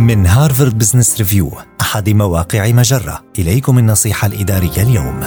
من هارفارد بزنس ريفيو أحد مواقع مجرة إليكم النصيحة الإدارية اليوم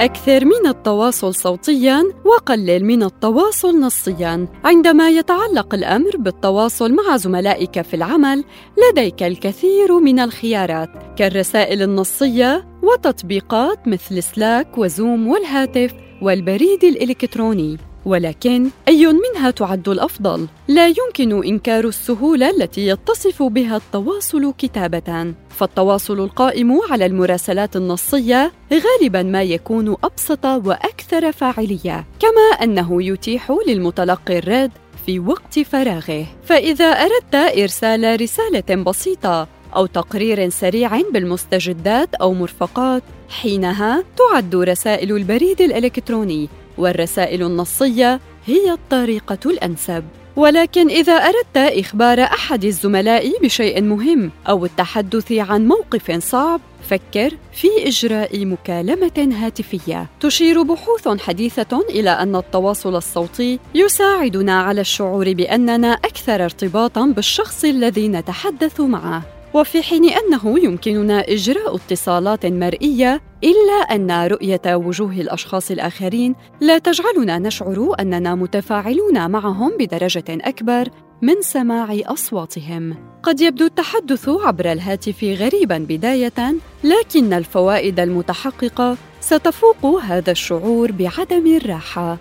أكثر من التواصل صوتياً وقلل من التواصل نصياً. عندما يتعلق الأمر بالتواصل مع زملائك في العمل، لديك الكثير من الخيارات كالرسائل النصية وتطبيقات مثل سلاك وزوم والهاتف والبريد الإلكتروني. ولكن أي منها تعد الأفضل؟ لا يمكن إنكار السهولة التي يتصف بها التواصل كتابة، فالتواصل القائم على المراسلات النصية غالبا ما يكون أبسط وأكثر فاعلية، كما أنه يتيح للمتلقي الرد في وقت فراغه، فإذا أردت إرسال رسالة بسيطة أو تقرير سريع بالمستجدات أو مرفقات، حينها تعد رسائل البريد الإلكتروني والرسائل النصية هي الطريقة الأنسب. ولكن إذا أردت إخبار أحد الزملاء بشيء مهم أو التحدث عن موقف صعب فكر في إجراء مكالمة هاتفية. تشير بحوث حديثة إلى أن التواصل الصوتي يساعدنا على الشعور بأننا أكثر ارتباطا بالشخص الذي نتحدث معه. وفي حين أنه يمكننا إجراء اتصالات مرئية إلا أن رؤية وجوه الأشخاص الآخرين لا تجعلنا نشعر أننا متفاعلون معهم بدرجة أكبر من سماع أصواتهم. قد يبدو التحدث عبر الهاتف غريبا بداية لكن الفوائد المتحققة ستفوق هذا الشعور بعدم الراحة.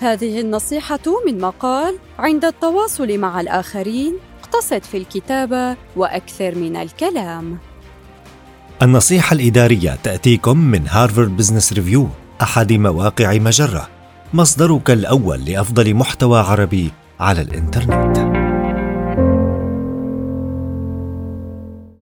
هذه النصيحة من مقال عند التواصل مع الآخرين. اقتصد في الكتابة وأكثر من الكلام. النصيحة الإدارية تأتيكم من هارفارد بزنس ريفيو أحد مواقع مجرة، مصدرك الأول لأفضل محتوى عربي على الإنترنت.